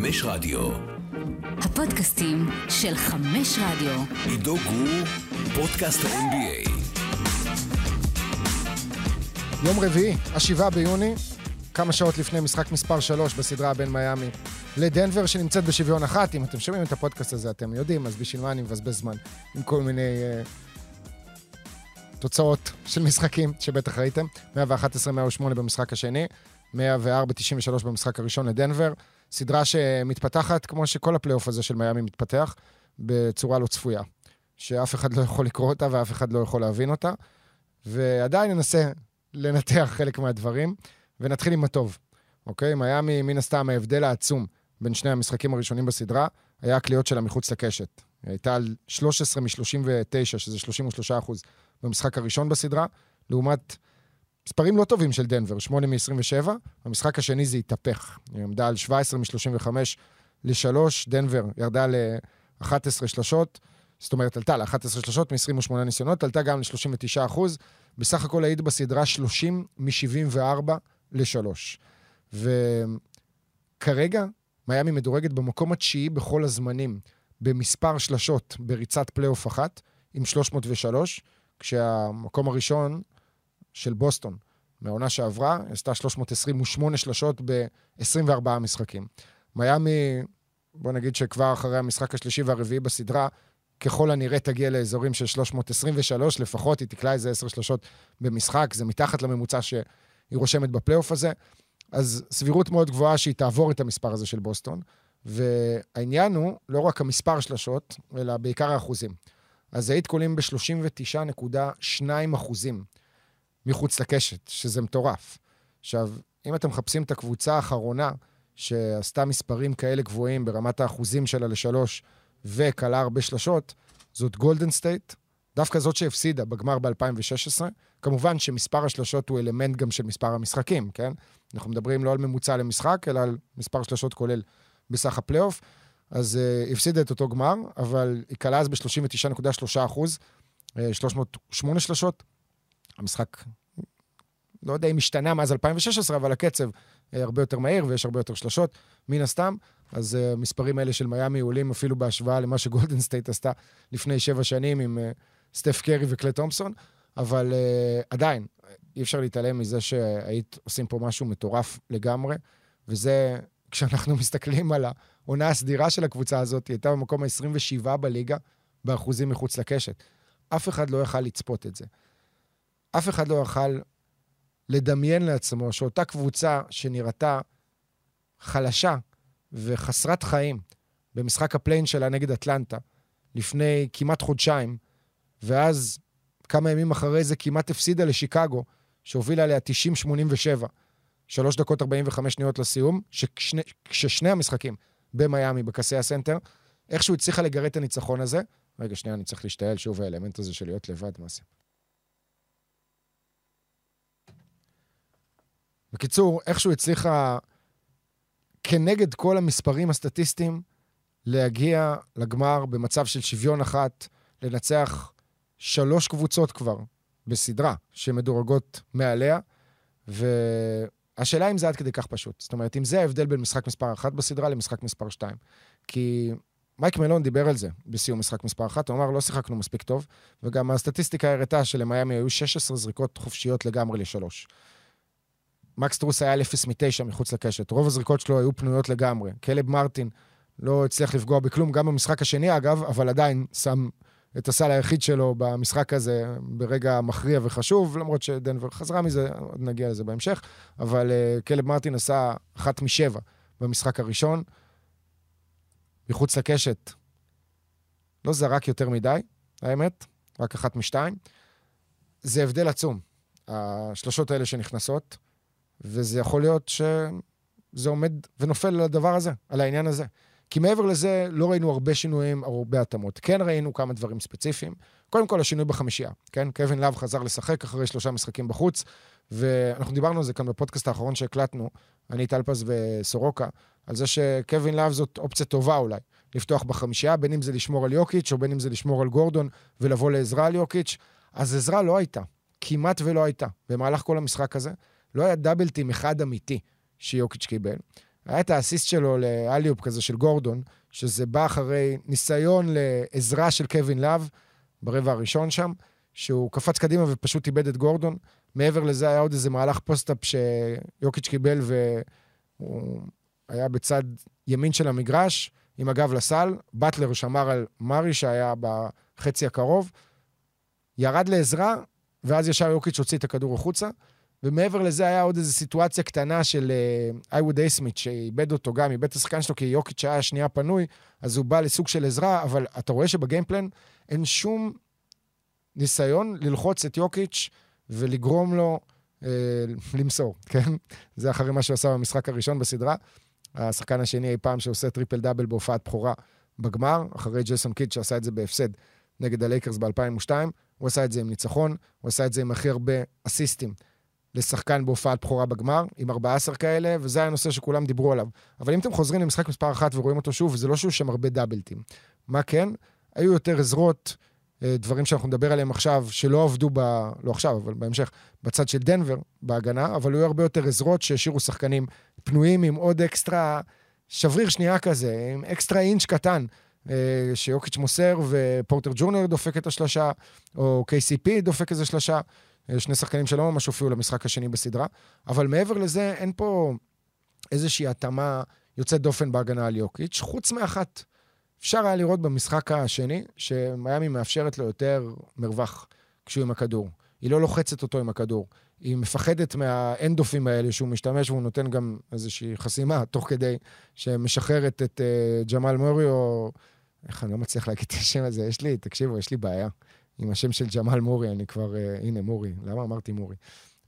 חמש רדיו. הפודקאסטים של חמש רדיו. עידו גור, פודקאסט ה-NBA. יום רביעי, השבעה ביוני, כמה שעות לפני משחק מספר 3 בסדרה בין מיאמי לדנבר, שנמצאת בשוויון אחת. אם אתם שומעים את הפודקאסט הזה, אתם יודעים, אז בשביל מה אני מבזבז זמן עם כל מיני uh, תוצאות של משחקים שבטח ראיתם. 111-108 במשחק השני, 104-93 במשחק הראשון לדנבר. סדרה שמתפתחת כמו שכל הפלייאוף הזה של מיאמי מתפתח, בצורה לא צפויה. שאף אחד לא יכול לקרוא אותה ואף אחד לא יכול להבין אותה. ועדיין ננסה לנתח חלק מהדברים, ונתחיל עם הטוב, אוקיי? מיאמי, מן הסתם, ההבדל העצום בין שני המשחקים הראשונים בסדרה, היה הקליעות שלה מחוץ לקשת. היא הייתה על 13 מ-39, שזה 33 אחוז, במשחק הראשון בסדרה, לעומת מספרים לא טובים של דנבר, 8 מ-27, במשחק השני זה התהפך. היא עמדה על 17 מ-35 ל-3, דנבר ירדה ל-11 שלשות, זאת אומרת, עלתה ל-11 שלשות מ-28 ניסיונות, עלתה גם ל-39 אחוז. בסך הכל היית בסדרה 30 מ-74 ל-3. וכרגע, מיאמי מדורגת במקום התשיעי בכל הזמנים, במספר שלשות בריצת פלייאוף אחת, עם 303, כשהמקום הראשון של בוסטון, מהעונה שעברה, עשתה 328 שלשות ב-24 משחקים. מיאמי, בוא נגיד שכבר אחרי המשחק השלישי והרביעי בסדרה, ככל הנראה תגיע לאזורים של 323, לפחות היא תקלע איזה 10 שלשות במשחק, זה מתחת לממוצע שהיא רושמת בפלייאוף הזה. אז סבירות מאוד גבוהה שהיא תעבור את המספר הזה של בוסטון. והעניין הוא לא רק המספר שלשות, אלא בעיקר האחוזים. אז ההיט קולעים ב-39.2 אחוזים מחוץ לקשת, שזה מטורף. עכשיו, אם אתם מחפשים את הקבוצה האחרונה שעשתה מספרים כאלה גבוהים ברמת האחוזים שלה לשלוש, וקלעה הרבה שלשות, זאת גולדן סטייט, דווקא זאת שהפסידה בגמר ב-2016. כמובן שמספר השלשות הוא אלמנט גם של מספר המשחקים, כן? אנחנו מדברים לא על ממוצע למשחק, אלא על מספר שלשות כולל בסך הפלייאוף. אז אה, הפסידה את אותו גמר, אבל היא קלעה אז ב-39.3 אחוז, אה, 308 שלשות. המשחק, לא יודע אם השתנה מאז 2016, אבל הקצב אה, הרבה יותר מהיר ויש הרבה יותר שלשות, מן הסתם. אז אה, המספרים האלה של מיאמי עולים אפילו בהשוואה למה שגולדן סטייט עשתה לפני שבע שנים עם אה, סטף קרי וקלי תומפסון, אבל עדיין, אי אפשר להתעלם מזה שההיט עושים פה משהו מטורף לגמרי, וזה, כשאנחנו מסתכלים על העונה הסדירה של הקבוצה הזאת, היא הייתה במקום ה-27 בליגה באחוזים מחוץ לקשת. אף אחד לא יכל לצפות את זה. אף אחד לא יכל לדמיין לעצמו שאותה קבוצה שנראתה חלשה וחסרת חיים במשחק ה play-in שלה נגד אטלנטה לפני כמעט חודשיים, ואז כמה ימים אחרי זה כמעט הפסידה לשיקגו, שהובילה עליה 90-87, 3 דקות 45 שניות לסיום, ששני, כששני המשחקים במיאמי, בקסי הסנטר, איכשהו הצליחה לגרד את הניצחון הזה. רגע, שנייה, אני צריך להשתעל שוב האלמנט הזה של להיות לבד, מה זה? בקיצור, איכשהו הצליחה כנגד כל המספרים הסטטיסטיים, להגיע לגמר במצב של שוויון אחת, לנצח שלוש קבוצות כבר בסדרה שמדורגות מעליה, והשאלה אם זה עד כדי כך פשוט. זאת אומרת, אם זה ההבדל בין משחק מספר אחת בסדרה למשחק מספר שתיים. כי מייק מלון דיבר על זה בסיום משחק מספר אחת, הוא אמר, לא שיחקנו מספיק טוב, וגם הסטטיסטיקה הראתה שלמיאמי היו 16 זריקות חופשיות לגמרי לשלוש. מקס טרוס היה על 0 מ-9 מחוץ לקשת. רוב הזריקות שלו היו פנויות לגמרי. קלב מרטין לא הצליח לפגוע בכלום, גם במשחק השני אגב, אבל עדיין שם את הסל היחיד שלו במשחק הזה ברגע מכריע וחשוב, למרות שדנבר חזרה מזה, עוד נגיע לזה בהמשך, אבל uh, קלב מרטין עשה אחת משבע במשחק הראשון. מחוץ לקשת לא זרק יותר מדי, האמת, רק אחת משתיים. זה הבדל עצום, השלשות האלה שנכנסות. וזה יכול להיות שזה עומד ונופל על הדבר הזה, על העניין הזה. כי מעבר לזה, לא ראינו הרבה שינויים, הרבה התאמות. כן ראינו כמה דברים ספציפיים. קודם כל, השינוי בחמישייה, כן? קווין לאב חזר לשחק אחרי שלושה משחקים בחוץ, ואנחנו דיברנו על זה כאן בפודקאסט האחרון שהקלטנו, אני, טלפז וסורוקה, על זה שקווין לאב זאת אופציה טובה אולי, לפתוח בחמישייה, בין אם זה לשמור על יוקיץ' או בין אם זה לשמור על גורדון ולבוא לעזרה על יוקיץ'. אז עזרה לא הייתה, כמעט ולא הייתה, במהלך כל המשחק הזה. לא היה double team אחד אמיתי שיוקיץ' קיבל. היה את האסיסט שלו ל alley-oop כזה של גורדון, שזה בא אחרי ניסיון לעזרה של קווין לאב ברבע הראשון שם, שהוא קפץ קדימה ופשוט איבד את גורדון. מעבר לזה היה עוד איזה מהלך post-up שיוקיץ' קיבל והוא היה בצד ימין של המגרש, עם הגב לסל. באטלר שמר על מארי שהיה בחצי הקרוב, ירד לעזרה, ואז ישר יוקיץ' הוציא את הכדור החוצה. ומעבר לזה היה עוד איזו סיטואציה קטנה של איווד uh, אייסמית, שאיבד אותו גם, איבד את השחקן שלו, כי יוקיץ' היה שנייה פנוי, אז הוא בא לסוג של עזרה, אבל אתה רואה שבגיימפלן אין שום ניסיון ללחוץ את יוקיץ' ולגרום לו uh, למסור, כן? זה אחרי מה שהוא עשה במשחק הראשון בסדרה. השחקן השני אי פעם שעושה triple double בהופעת בכורה בגמר, אחרי ג'ייסון קיד שעשה את זה בהפסד נגד הלייקרס ב-2002. הוא עשה את זה עם ניצחון, הוא עשה את זה עם הכי הרבה אסיסטים לשחקן בהופעת בכורה בגמר, עם 14 כאלה, וזה היה נושא שכולם דיברו עליו. אבל אם אתם חוזרים למשחק מספר אחת ורואים אותו שוב, זה לא שהוא שם הרבה double teams. מה כן? היו יותר עזרות, אה, דברים שאנחנו נדבר עליהם עכשיו, שלא עבדו ב... לא עכשיו, אבל בהמשך, בצד של דנבר, בהגנה, אבל היו הרבה יותר עזרות שהשאירו שחקנים פנויים עם עוד אקסטרה, שבריר שנייה כזה, עם אקסטרה אינץ' קטן. אה, שיוקיץ' מוסר ופורטר ג'ורנר דופק את השלושה, או KCP דופק איזה שלושה. שני שחקנים שלא ממש הופיעו למשחק השני בסדרה. אבל מעבר לזה, אין פה איזושהי התאמה יוצאת דופן בהגנה על יוקיץ', חוץ מאחת. אפשר היה לראות במשחק השני, שמיאמי מאפשרת לו יותר מרווח כשהוא עם הכדור. היא לא לוחצת אותו עם הכדור. היא מפחדת מהאנדופים האלה שהוא משתמש, והוא נותן גם איזושהי חסימה תוך כדי שמשחררת את uh, ג'מאל מורי, או... איך אני לא מצליח להגיד את השם הזה? יש לי, תקשיבו, יש לי בעיה עם השם של ג'מאל מורי, אני כבר... Uh, הנה, מורי. למה אמרתי מורי?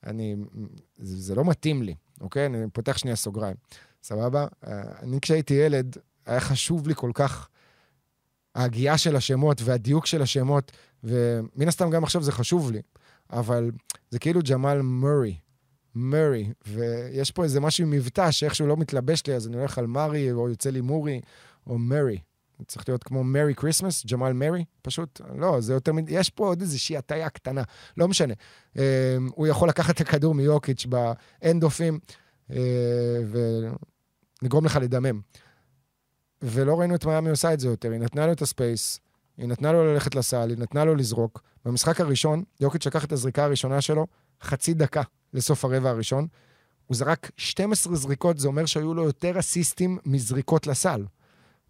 אני... זה, זה לא מתאים לי, אוקיי? אני פותח שנייה סוגריים. סבבה? Uh, אני כשהייתי ילד, היה חשוב לי כל כך ההגייה של השמות והדיוק של השמות, ומן הסתם גם עכשיו זה חשוב לי. אבל זה כאילו ג'מאל מורי. מורי, ויש פה איזה משהו עם מבטא שאיכשהו לא מתלבש לי, אז אני הולך על מרי, או יוצא לי מורי, או מרי. צריך להיות כמו Merry Christmas, ג'מאל מרי, פשוט, לא, זה יותר, יש פה עוד איזושהי הטיה קטנה, לא משנה. אה, הוא יכול לקחת את הכדור מיוקיץ' ב handoff ים, אה, ולגרום לך לדמם. ולא ראינו את מיאמי עושה את זה יותר, היא נתנה לו את הספייס, היא נתנה לו ללכת לסל, היא נתנה לו לזרוק. במשחק הראשון, יוקיץ' לקח את הזריקה הראשונה שלו, חצי דקה לסוף הרבע הראשון. הוא זרק 12 זריקות, זה אומר שהיו לו יותר אסיסטים מזריקות לסל.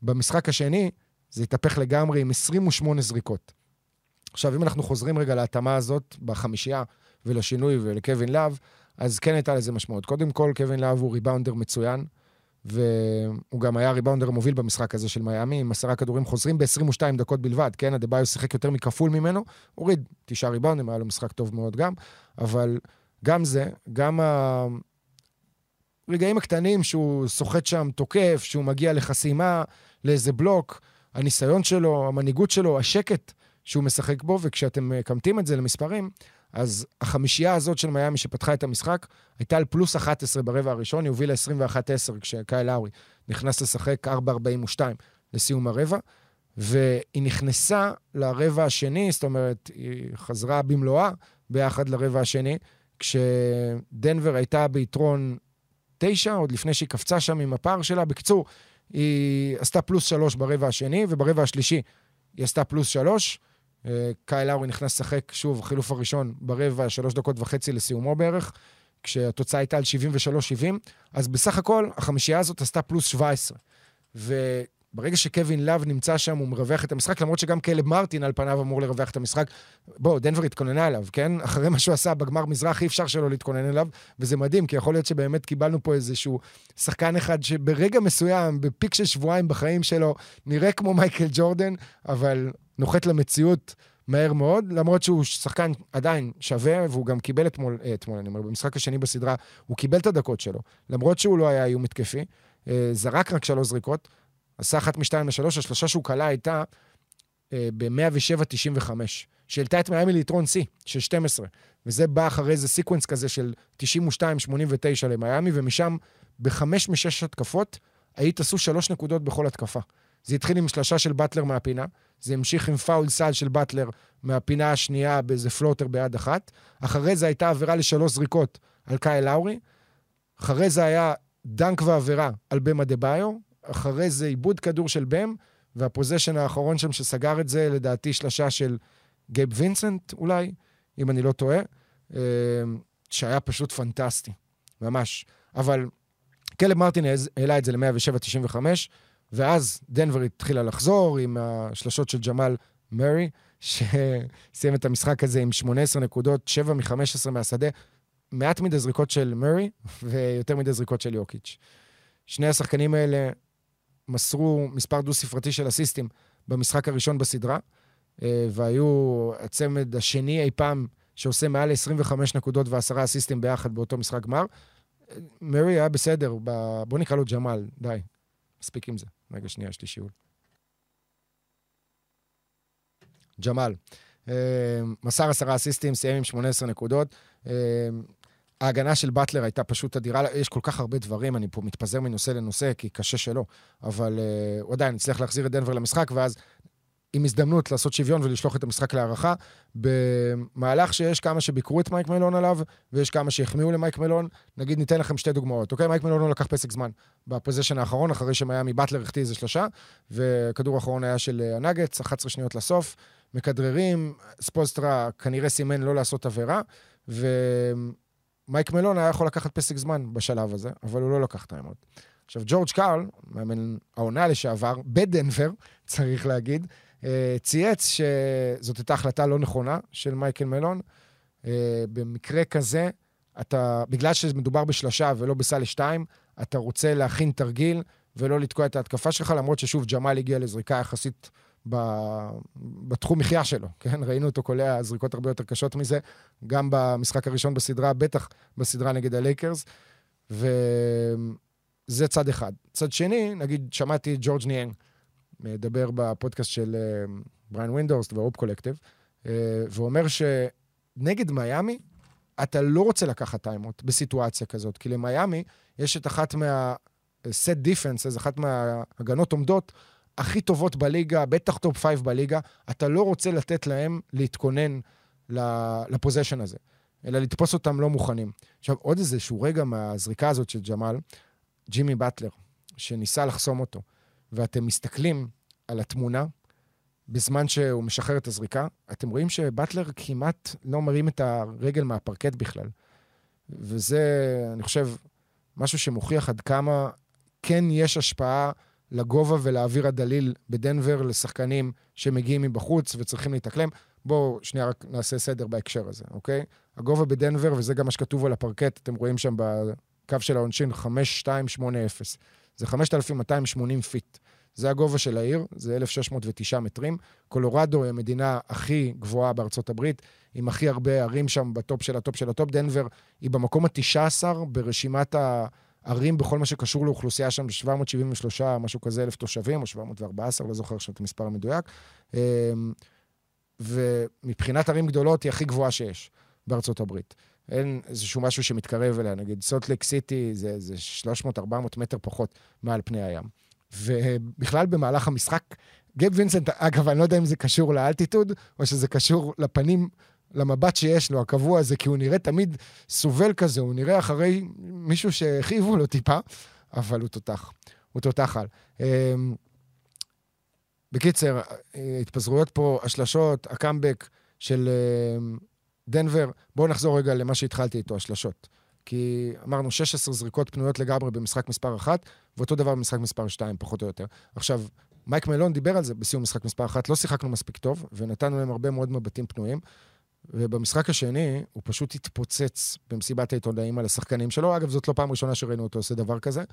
במשחק השני, זה התהפך לגמרי עם 28 זריקות. עכשיו, אם אנחנו חוזרים רגע להתאמה הזאת בחמישייה ולשינוי ולקווין להב, אז כן הייתה לזה משמעות. קודם כל, קווין להב הוא ריבאונדר מצוין. והוא גם היה ריבאונדר מוביל במשחק הזה של מיאמי, עם עשרה כדורים חוזרים ב-22 דקות בלבד, כן? אדה-ביו שיחק יותר מכפול ממנו, הוריד תשעה ריבאונדים, היה לו משחק טוב מאוד גם, אבל גם זה, גם הרגעים הקטנים שהוא סוחט שם, תוקף, שהוא מגיע לחסימה, לאיזה בלוק, הניסיון שלו, המנהיגות שלו, השקט שהוא משחק בו, וכשאתם מקמטים את זה למספרים, אז החמישייה הזאת של מיאמי שפתחה את המשחק, הייתה על פלוס 11 ברבע הראשון, היא הובילה 21-10 כשקייל לאורי נכנס לשחק 4-42 לסיום הרבע, והיא נכנסה לרבע השני, זאת אומרת, היא חזרה במלואה ביחד לרבע השני, כשדנבר הייתה ביתרון 9, עוד לפני שהיא קפצה שם עם הפער שלה. בקיצור, היא עשתה פלוס 3 ברבע השני, וברבע השלישי היא עשתה פלוס 3. אה, קייל לאורי נכנס לשחק שוב, החילוף הראשון, ברבע, שלוש דקות וחצי לסיומו בערך, כשהתוצאה הייתה על 73-70, אז בסך הכל החמישייה הזאת עשתה פלוס 17. וברגע שקווין לאב נמצא שם, הוא מרווח את המשחק, למרות שגם קלב מרטין על פניו אמור לרווח את המשחק. בואו, דנבר התכוננה אליו, כן? אחרי מה שהוא עשה בגמר מזרח, אי אפשר שלא להתכונן אליו, וזה מדהים, כי יכול להיות שבאמת קיבלנו פה איזשהו שחקן אחד שברגע מסוים, בפיק של שבועיים בחיים שלו, נראה כמו מייקל ג'ורדן, אבל נוחת למציאות מהר מאוד, למרות שהוא שחקן עדיין שווה, והוא גם קיבל אתמול, אה, אתמול, אני אומר, במשחק השני בסדרה, הוא קיבל את הדקות שלו, למרות שהוא לא היה איום התקפי, אה, זרק רק שלוש זריקות, עשה אחת משתיים לשלוש, השלושה שהוא קלע הייתה אה, ב-107-95, שהעלתה את מיאמי ליתרון שיא של 12, וזה בא אחרי איזה sequence כזה של 92-89 למיאמי, ומשם בחמש משש התקפות, ההיט עשו שלוש נקודות בכל התקפה. זה התחיל עם שלושה של באטלר מהפינה, זה המשיך עם פאול סל של באטלר מהפינה השנייה באיזה floater ביד אחת. אחרי זה הייתה עבירה לשלוש זריקות על קייל לאורי. אחרי זה היה dunk ועבירה על באם אדבאיו, אחרי זה איבוד כדור של באם, וה possession האחרון שם שסגר את זה, לדעתי שלשה של גייב וינסנט אולי, אם אני לא טועה, אה, שהיה פשוט פנטסטי, ממש. אבל קלב מרטינז העלה את זה ל-107.95, ואז דנבר התחילה לחזור עם השלשות של ג'מאל מרי, שסיים את המשחק הזה עם 18 נקודות, 7 מ-15 מהשדה, מעט מדי זריקות של מרי ויותר מדי זריקות של יוקיץ'. שני השחקנים האלה מסרו מספר דו-ספרתי של אסיסטים במשחק הראשון בסדרה, אה, והיו הצמד השני אי פעם שעושה מעל 25 נקודות ועשרה אסיסטים ביחד באותו משחק גמר. מרי היה בסדר, ב... בוא נקרא לו ג'מאל, די, מספיק עם זה. רגע, שנייה, יש לי שיעול. ג'מאל. אה, מסר עשרה אסיסטים, סיים עם 18 נקודות. אה, ההגנה של באטלר הייתה פשוט אדירה. יש כל כך הרבה דברים, אני פה מתפזר מנושא לנושא, כי קשה שלא. אבל uh, הוא עדיין הצליח להחזיר את דנבר למשחק, ואז עם הזדמנות לעשות שוויון ולשלוח את המשחק להארכה, במהלך שיש כמה שביקרו את מייק מלון עליו, ויש כמה שהחמיאו למייק מלון. נגיד, אתן לכם שתי דוגמאות, אוקיי? מייק מלון לא לקח פסק זמן ב possession האחרון, אחרי שמיאמי באטלר החטיא איזה שלושה, וכדור האחרון היה של אה, הנאגטס, 11 שניות לסוף. מכדררים, ספולסטרה כנראה סימן לא לעשות עבירה, ומייק מלון היה יכול לקחת פסק זמן בשלב הזה, אבל הוא לא לקח את האמות. עכשיו, ג'ורג' קארל, מאמן העונה לשעבר, בדנבר, צריך להגיד, אה, צייץ שזאת הייתה החלטה לא נכונה של מייקל מלון. אה, במקרה כזה, אתה, בגלל שמדובר בשלושה ולא בסל שתיים, אתה רוצה להכין תרגיל ולא לתקוע את ההתקפה שלך, למרות ששוב, ג'מאל הגיע לזריקה יחסית בתחום מחיה שלו, כן? ראינו אותו קולע זריקות הרבה יותר קשות מזה, גם במשחק הראשון בסדרה, בטח בסדרה נגד הלייקרס, וזה צד אחד. צד שני, נגיד, שמעתי את ג'ורג' ניאנג מדבר בפודקאסט של אה, בריין ווינדורסט וההופ קולקטיב, אה, ואומר שנגד מיאמי, אתה לא רוצה לקחת timeout בסיטואציה כזאת, כי למיאמי יש את אחת מה... set defenses, אחת מההגנות עומדות הכי טובות בליגה, בטח top five בליגה, אתה לא רוצה לתת להם להתכונן לפוזיישן הזה, אלא לתפוס אותם לא מוכנים. עכשיו, עוד איזשהו רגע מהזריקה הזאת של ג'מאל, ג'ימי באטלר, שניסה לחסום אותו, ואתם מסתכלים על התמונה, בזמן שהוא משחרר את הזריקה, אתם רואים שבטלר כמעט לא מרים את הרגל מהפרקט בכלל. וזה, אני חושב, משהו שמוכיח עד כמה כן יש השפעה לגובה ולאוויר הדליל בדנבר לשחקנים שמגיעים מבחוץ וצריכים להתאקלם. בואו שנייה רק נעשה סדר בהקשר הזה, אוקיי? הגובה בדנבר, וזה גם מה שכתוב על הפרקט, אתם רואים שם בקו של העונשין, 5280. זה 5,280 feet. זה הגובה של העיר, זה 1,609 מטרים. קולורדו היא המדינה הכי גבוהה בארצות הברית, עם הכי הרבה ערים שם ב top של ה top של ה top. דנבר היא במקום ה-19 ברשימת הערים בכל מה שקשור לאוכלוסייה שם, 773, משהו כזה, אלף תושבים, או 714, לא זוכר עכשיו את המספר המדויק. אמ, ומבחינת ערים גדולות היא הכי גבוהה שיש בארצות הברית. אין איזשהו משהו שמתקרב אליה, נגיד סולט סיטי זה, זה 300-400 מטר פחות מעל פני הים. ובכלל במהלך המשחק, גייב וינסנט, אגב, אני לא יודע אם זה קשור לאלטיטוד, או שזה קשור לפנים, למבט שיש לו, הקבוע הזה, כי הוא נראה תמיד סובל כזה, הוא נראה אחרי מישהו שהכאיבו לו טיפה, אבל הוא תותח. הוא תותח על. אמ, בקיצר, התפזרויות פה, השלשות, הקאמבק של אמ, דנבר, בואו נחזור רגע למה שהתחלתי איתו, השלשות. כי אמרנו 16 זריקות פנויות לגמרי במשחק מספר 1, ואותו דבר במשחק מספר 2, פחות או יותר. עכשיו, מייק מלון דיבר על זה בסיום משחק מספר 1, לא שיחקנו מספיק טוב, ונתנו להם הרבה מאוד מבטים פנויים. ובמשחק השני, הוא פשוט התפוצץ במסיבת העיתונאים על השחקנים שלו. אגב, זאת לא פעם ראשונה שראינו אותו עושה דבר כזה,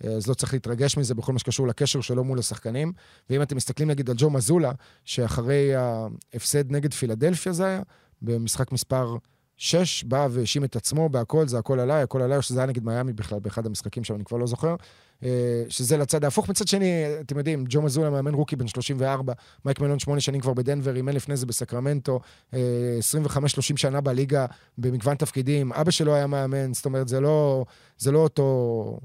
אז לא צריך להתרגש מזה בכל מה שקשור לקשר שלו מול השחקנים. ואם אתם מסתכלים נגיד על ג'ו מזולה, שאחרי ההפסד נגד פילדלפיה זה היה, במשחק מספר שש, בא והאשים את עצמו בהכל, זה הכל עליי, הכל עליי, או שזה היה נגד מיאמי בכלל, באחד המשחקים שם, אני כבר לא זוכר. אה, שזה לצד ההפוך. מצד שני, אתם יודעים, ג'ו מזולה מאמן רוקי בן 34, מייק מלון שמונה שנים כבר בדנבר, אימן לפני זה בסקרמנטו, 25-30 אה, שנה בליגה, במגוון תפקידים. אבא שלו היה מאמן, זאת אומרת, זה לא, זה לא אותו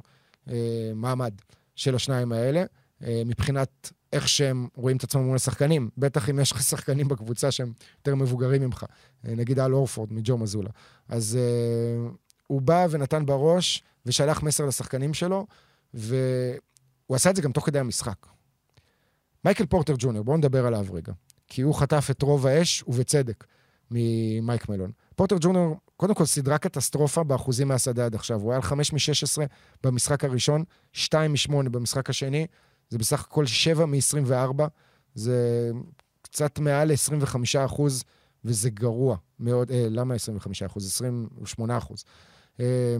אה, מעמד של השניים האלה, אה, מבחינת איך שהם רואים את עצמם מול השחקנים. בטח אם יש לך שחקנים בקבוצה שהם יותר מבוגרים ממך. אה, נגיד אל אורפורד מג'ו מזולה. אז אה, הוא בא ונתן בראש ושלח מסר לשחקנים שלו, והוא עשה את זה גם תוך כדי המשחק. מייקל פורטר ג'וניור, בואו נדבר עליו רגע. כי הוא חטף את רוב האש, ובצדק, ממייק מלון. פורטר ג'וניור, קודם כל, סדרה קטסטרופה באחוזים מהשדה עד עכשיו. הוא היה על 5 מ-16 במשחק הראשון, 2 מ-8 במשחק השני, זה בסך הכל 7 מ-24, זה קצת מעל ל-25 אחוז, וזה גרוע מאוד. אה, למה 25 אחוז? 28 אחוז. אה,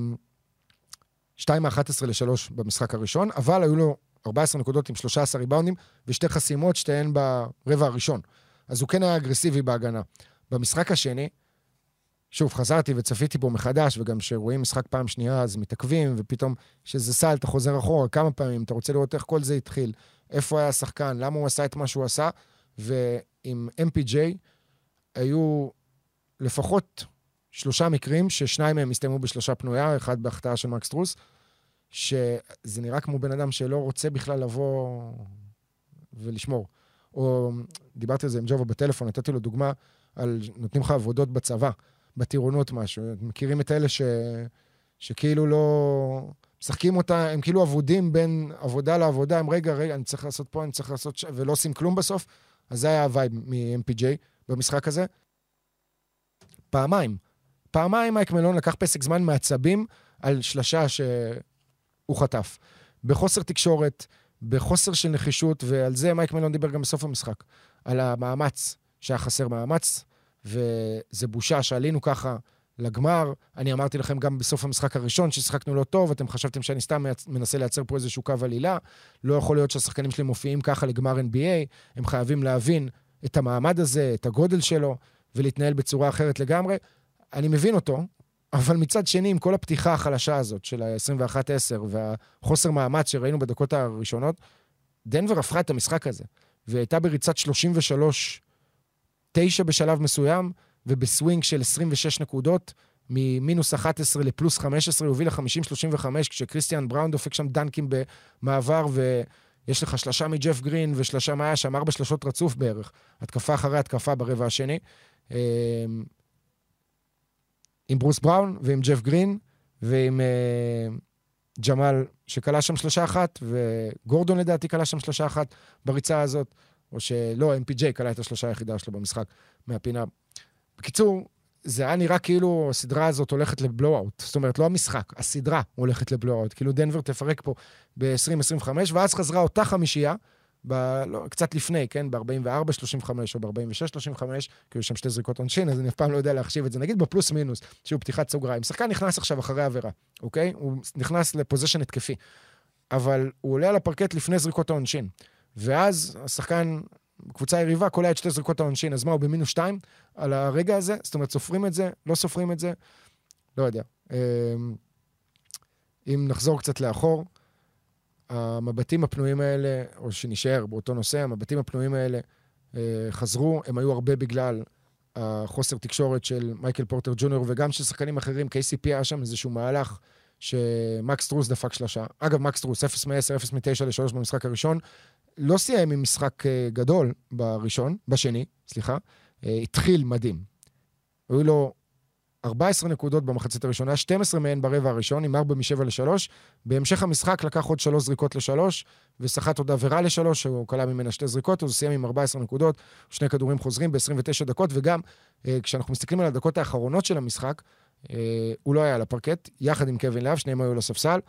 2 מ-11 ל-3 במשחק הראשון, אבל היו לו 14 נקודות עם 13 ריבאונדים ושתי חסימות, שתיהן ברבע הראשון. אז הוא כן היה אגרסיבי בהגנה. במשחק השני, שוב, חזרתי וצפיתי בו מחדש, וגם כשרואים משחק פעם שנייה, אז מתעכבים, ופתאום כשזה סל, אתה חוזר אחורה כמה פעמים, אתה רוצה לראות איך כל זה התחיל, איפה היה השחקן, למה הוא עשה את מה שהוא עשה, ועם MPJ היו לפחות שלושה מקרים, ששניים מהם הסתיימו בשלושה פנויה, אחד בהחטאה של מקס טרוס, שזה נראה כמו בן אדם שלא רוצה בכלל לבוא ולשמור. או דיברתי על זה עם ג'ובה בטלפון, נתתי לו דוגמה על נותנים לך עבודות בצבא, בטירונות משהו. מכירים את אלה ש... שכאילו לא... משחקים אותה, הם כאילו אבודים בין עבודה לעבודה, הם רגע, רגע, אני צריך לעשות פה, אני צריך לעשות ש... ולא עושים כלום בסוף. אז זה היה ה vibe מ-MPJ במשחק הזה. פעמיים. פעמיים מייק מלון לקח פסק זמן מעצבים על שלשה שהוא חטף. בחוסר תקשורת, בחוסר של נחישות, ועל זה מייק מלון דיבר גם בסוף המשחק. על המאמץ, שהיה חסר מאמץ, וזה בושה שעלינו ככה לגמר. אני אמרתי לכם גם בסוף המשחק הראשון ששיחקנו לא טוב, אתם חשבתם שאני סתם מנסה לייצר פה איזשהו קו עלילה. לא יכול להיות שהשחקנים שלי מופיעים ככה לגמר NBA, הם חייבים להבין את המעמד הזה, את הגודל שלו, ולהתנהל בצורה אחרת לגמרי. אני מבין אותו, אבל מצד שני, עם כל הפתיחה החלשה הזאת של ה-21-10 והחוסר מאמץ שראינו בדקות הראשונות, דנבר הפכה את המשחק הזה, והיא הייתה בריצת 33-9 בשלב מסוים, ובסווינג של 26 נקודות, ממינוס 11 לפלוס 15, היא הובילה 50-35, כשקריסטיאן בראון דופק שם דנקים במעבר, ויש לך שלושה מג'ף גרין ושלושה, היה שם? ארבע שלושות רצוף בערך. התקפה אחרי התקפה ברבע השני. עם ברוס בראון ועם ג'ף גרין ועם uh, ג'מאל, שכלה שם שלושה אחת, וגורדון לדעתי כלה שם שלושה אחת בריצה הזאת, או שלא, MPJ כלה את השלושה היחידה שלו במשחק מהפינה. בקיצור, זה היה נראה כאילו הסדרה הזאת הולכת לבלואו-אוט. זאת אומרת, לא המשחק, הסדרה הולכת לבלואו-אוט. כאילו דנבר תפרק פה ב-2025, ואז חזרה אותה חמישייה, ב, לא, קצת לפני, כן? ב-44-35 או ב-46-35, כי היו שם שתי זריקות עונשין, אז אני אף פעם לא יודע להחשיב את זה. נגיד בפלוס מינוס, שהוא פתיחת סוגריים. שחקן נכנס עכשיו אחרי עבירה, אוקיי? הוא נכנס לפוזיישן התקפי. אבל הוא עולה על הפרקט לפני זריקות העונשין. ואז השחקן, קבוצה יריבה, קולע את שתי זריקות העונשין, אז מה, הוא במינוס שתיים על הרגע הזה? זאת אומרת, סופרים את זה? לא סופרים את זה? לא יודע. אמ, אם נחזור קצת לאחור, המבטים הפנויים האלה, או שנשאר באותו נושא, המבטים הפנויים האלה אה, חזרו, הם היו הרבה בגלל החוסר תקשורת של מייקל פורטר ג'וניור וגם של שחקנים אחרים. KCP היה שם איזשהו מהלך שמקס טרוס דפק שלושה. אגב, מקס טרוס, 0 מ-10, 0 מ-9 ל-3 במשחק הראשון. לא סיים עם משחק אה, גדול בראשון, בשני, סליחה. אה, התחיל מדהים. היו לו 14 נקודות במחצית הראשונה, 12 מהן ברבע הראשון, עם 4 מ-7 ל-3. בהמשך המשחק לקח עוד 3 זריקות ל-3, וסחט עוד עבירה ל-3, שהוא כלה ממנה שתי זריקות, אז הוא סיים עם 14 נקודות, שני כדורים חוזרים ב-29 דקות, וגם אה, כשאנחנו מסתכלים על הדקות האחרונות של המשחק, אה, הוא לא היה על הפרקט, יחד עם קווין לאב, שניהם היו על הספסל,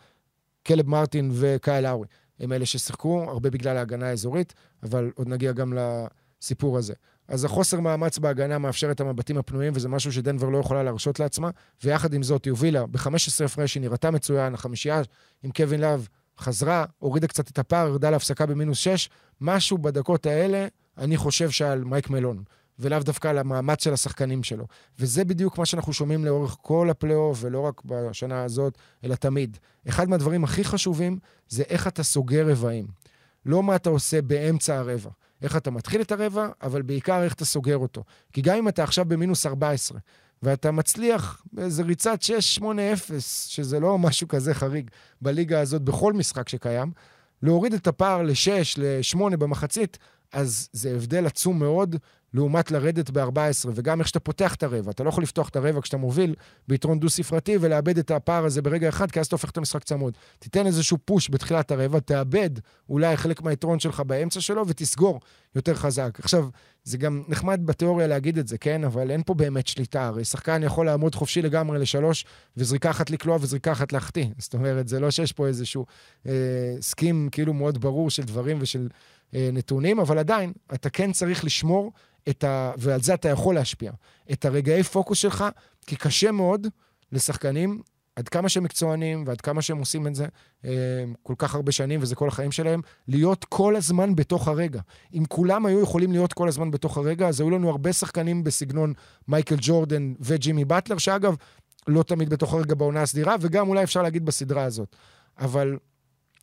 קלב מרטין וקייל האורי. הם אלה ששיחקו, הרבה בגלל ההגנה האזורית, אבל עוד נגיע גם לסיפור הזה. אז החוסר מאמץ בהגנה מאפשר את המבטים הפנויים, וזה משהו שדנבר לא יכולה להרשות לעצמה, ויחד עם זאת היא הובילה ב-15 הפרש, היא נראתה מצוין, החמישייה עם קווין לאב חזרה, הורידה קצת את הפער, ירדה להפסקה במינוס 6, משהו בדקות האלה, אני חושב שעל מייק מלון, ולאו דווקא על המאמץ של השחקנים שלו. וזה בדיוק מה שאנחנו שומעים לאורך כל הפלייאוף, ולא רק בשנה הזאת, אלא תמיד. אחד מהדברים הכי חשובים זה איך אתה סוגר רבעים. לא מה אתה עושה באמצע הרבע. איך אתה מתחיל את הרבע, אבל בעיקר איך אתה סוגר אותו. כי גם אם אתה עכשיו במינוס 14, ואתה מצליח באיזה ריצת 6-8-0, שזה לא משהו כזה חריג בליגה הזאת בכל משחק שקיים, להוריד את הפער ל-6, ל-8 במחצית, אז זה הבדל עצום מאוד, לעומת לרדת ב-14, וגם איך שאתה פותח את הרבע. אתה לא יכול לפתוח את הרבע כשאתה מוביל ביתרון דו-ספרתי ולאבד את הפער הזה ברגע אחד, כי אז אתה הופך את המשחק צמוד. תיתן איזשהו פוש בתחילת הרבע, תאבד אולי חלק מהיתרון שלך באמצע שלו ותסגור יותר חזק. עכשיו, זה גם נחמד בתיאוריה להגיד את זה, כן? אבל אין פה באמת שליטה. הרי שחקן יכול לעמוד חופשי לגמרי לשלוש, וזריקה אחת לקלוע וזריקה אחת להחטיא. זאת אומרת, זה לא שיש פה איזשהו אה, סכים כאילו מאוד ברור של דברים ושל אה, נתונים, אבל עדיין, אתה כן צריך לשמור את ה... ועל זה אתה יכול להשפיע. את הרגעי פוקוס שלך, כי קשה מאוד לשחקנים, עד כמה שהם מקצוענים ועד כמה שהם עושים את זה אה, כל כך הרבה שנים, וזה כל החיים שלהם, להיות כל הזמן בתוך הרגע. אם כולם היו יכולים להיות כל הזמן בתוך הרגע, אז היו לנו הרבה שחקנים בסגנון מייקל ג'ורדן וג'ימי באטלר, שאגב, לא תמיד בתוך הרגע בעונה הסדירה, וגם אולי אפשר להגיד בסדרה הזאת. אבל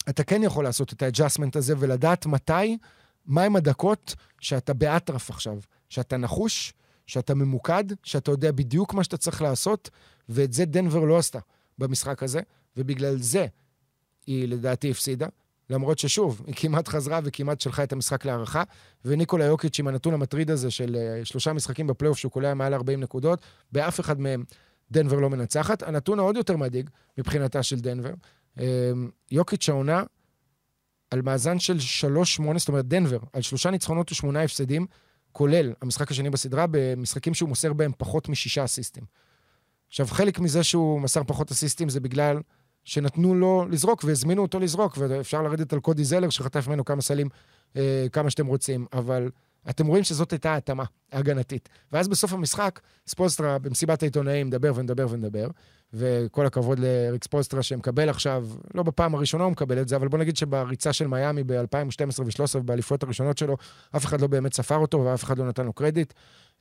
אתה כן יכול לעשות את ה adjustment הזה ולדעת מתי, מהם הדקות שאתה באטרף עכשיו, שאתה נחוש, שאתה ממוקד, שאתה יודע בדיוק מה שאתה צריך לעשות, ואת זה דנבר לא עשתה במשחק הזה, ובגלל זה היא לדעתי הפסידה. למרות ששוב, היא כמעט חזרה וכמעט שלחה את המשחק להארכה, וניקולה יוקיץ' עם הנתון המטריד הזה של uh, שלושה משחקים בפלייאוף שהוא קולע מעל 40 נקודות, באף אחד מהם דנבר לא מנצחת. הנתון העוד יותר מדאיג מבחינתה של דנבר, uh, יוקיץ' העונה על מאזן של 3-8, זאת אומרת דנבר, על שלושה ניצחונות ושמונה הפסדים, כולל המשחק השני בסדרה, במשחקים שהוא מוסר בהם פחות משישה אסיסטים. עכשיו, חלק מזה שהוא מסר פחות אסיסטים זה בגלל שנתנו לו לזרוק והזמינו אותו לזרוק, ואפשר לרדת על קודי זלר שחטף ממנו כמה סלים, אה, כמה שאתם רוצים, אבל אתם רואים שזאת הייתה התאמה הגנתית. ואז בסוף המשחק, ספולסטרה במסיבת העיתונאים מדבר ונדבר ונדבר, וכל הכבוד לאריק ספולסטרה שמקבל עכשיו, לא בפעם הראשונה הוא מקבל את זה, אבל בוא נגיד שבריצה של מיאמי ב-2012 ו-2013 באליפויות הראשונות שלו, אף אחד לא באמת ספר אותו ואף אחד לא נתן לו קרדיט.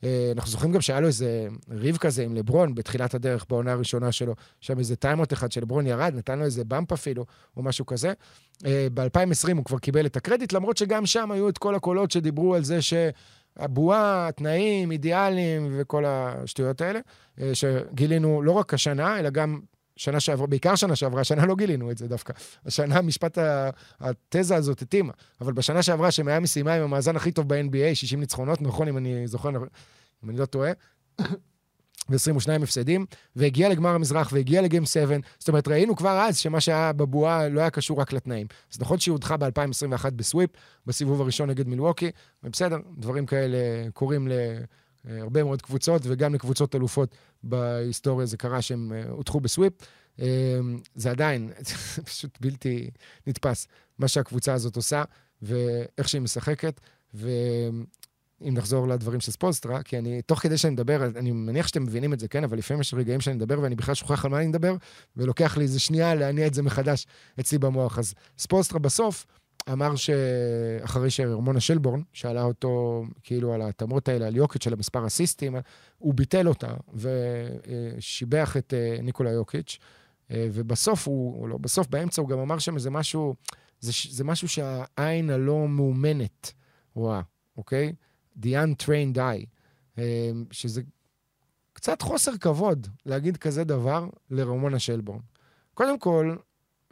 אה, אנחנו זוכרים גם שהיה לו איזה ריב כזה עם לברון בתחילת הדרך, בעונה הראשונה שלו, שם איזה טיימות אחד שלברון ירד, נתן לו איזה באמפ אפילו, או משהו כזה. אה, ב-2020 הוא כבר קיבל את הקרדיט, למרות שגם שם היו את כל הקולות שדיברו על זה שהבועה, תנאים, אידיאליים וכל השטויות האלה, אה, שגילינו לא רק השנה, אלא גם שנה שעברה, בעיקר שנה שעברה, השנה לא גילינו את זה דווקא. השנה משפט התזה הזאת התאימה. אבל בשנה שעברה, שמיאמי סיימה עם המאזן הכי טוב ב-NBA, 60 ניצחונות, נכון, אם אני זוכר, אם אני לא טועה, ו-22 הפסדים, והגיע לגמר המזרח והגיע לגיים 7. זאת אומרת, ראינו כבר אז שמה שהיה בבועה לא היה קשור רק לתנאים. אז נכון שהיא הודחה ב-2021 בסוויפ, בסיבוב הראשון נגד מילווקי, ובסדר, דברים כאלה קורים להרבה מאוד קבוצות, וגם לקבוצות אלופות בהיסטוריה זה קרה שהם אה, הודחו בסוויפ. אה, זה עדיין, פשוט בלתי נתפס, מה שהקבוצה הזאת עושה, ואיך שהיא משחקת. ו... אם נחזור לדברים של ספולסטרה, כי אני, תוך כדי שאני מדבר, אני מניח שאתם מבינים את זה, כן? אבל לפעמים יש רגעים שאני מדבר ואני בכלל שוכח על מה אני מדבר, ולוקח לי איזה שנייה להניע את זה מחדש אצלי במוח. אז ספולסטרה בסוף אמר שאחרי שרמונה שלבורן שאלה אותו כאילו על ההתאמות האלה, על יוקיץ' של המספר אסיסטים, הוא ביטל אותה ושיבח את אה, ניקולה יוקיץ', אה, ובסוף הוא, לא בסוף, באמצע הוא גם אמר שם איזה משהו, זה, זה משהו שהעין הלא מאומנת רואה, אוקיי? The Untrained Eye, אמ, שזה קצת חוסר כבוד להגיד כזה דבר לרמונה שלבורן. קודם כל,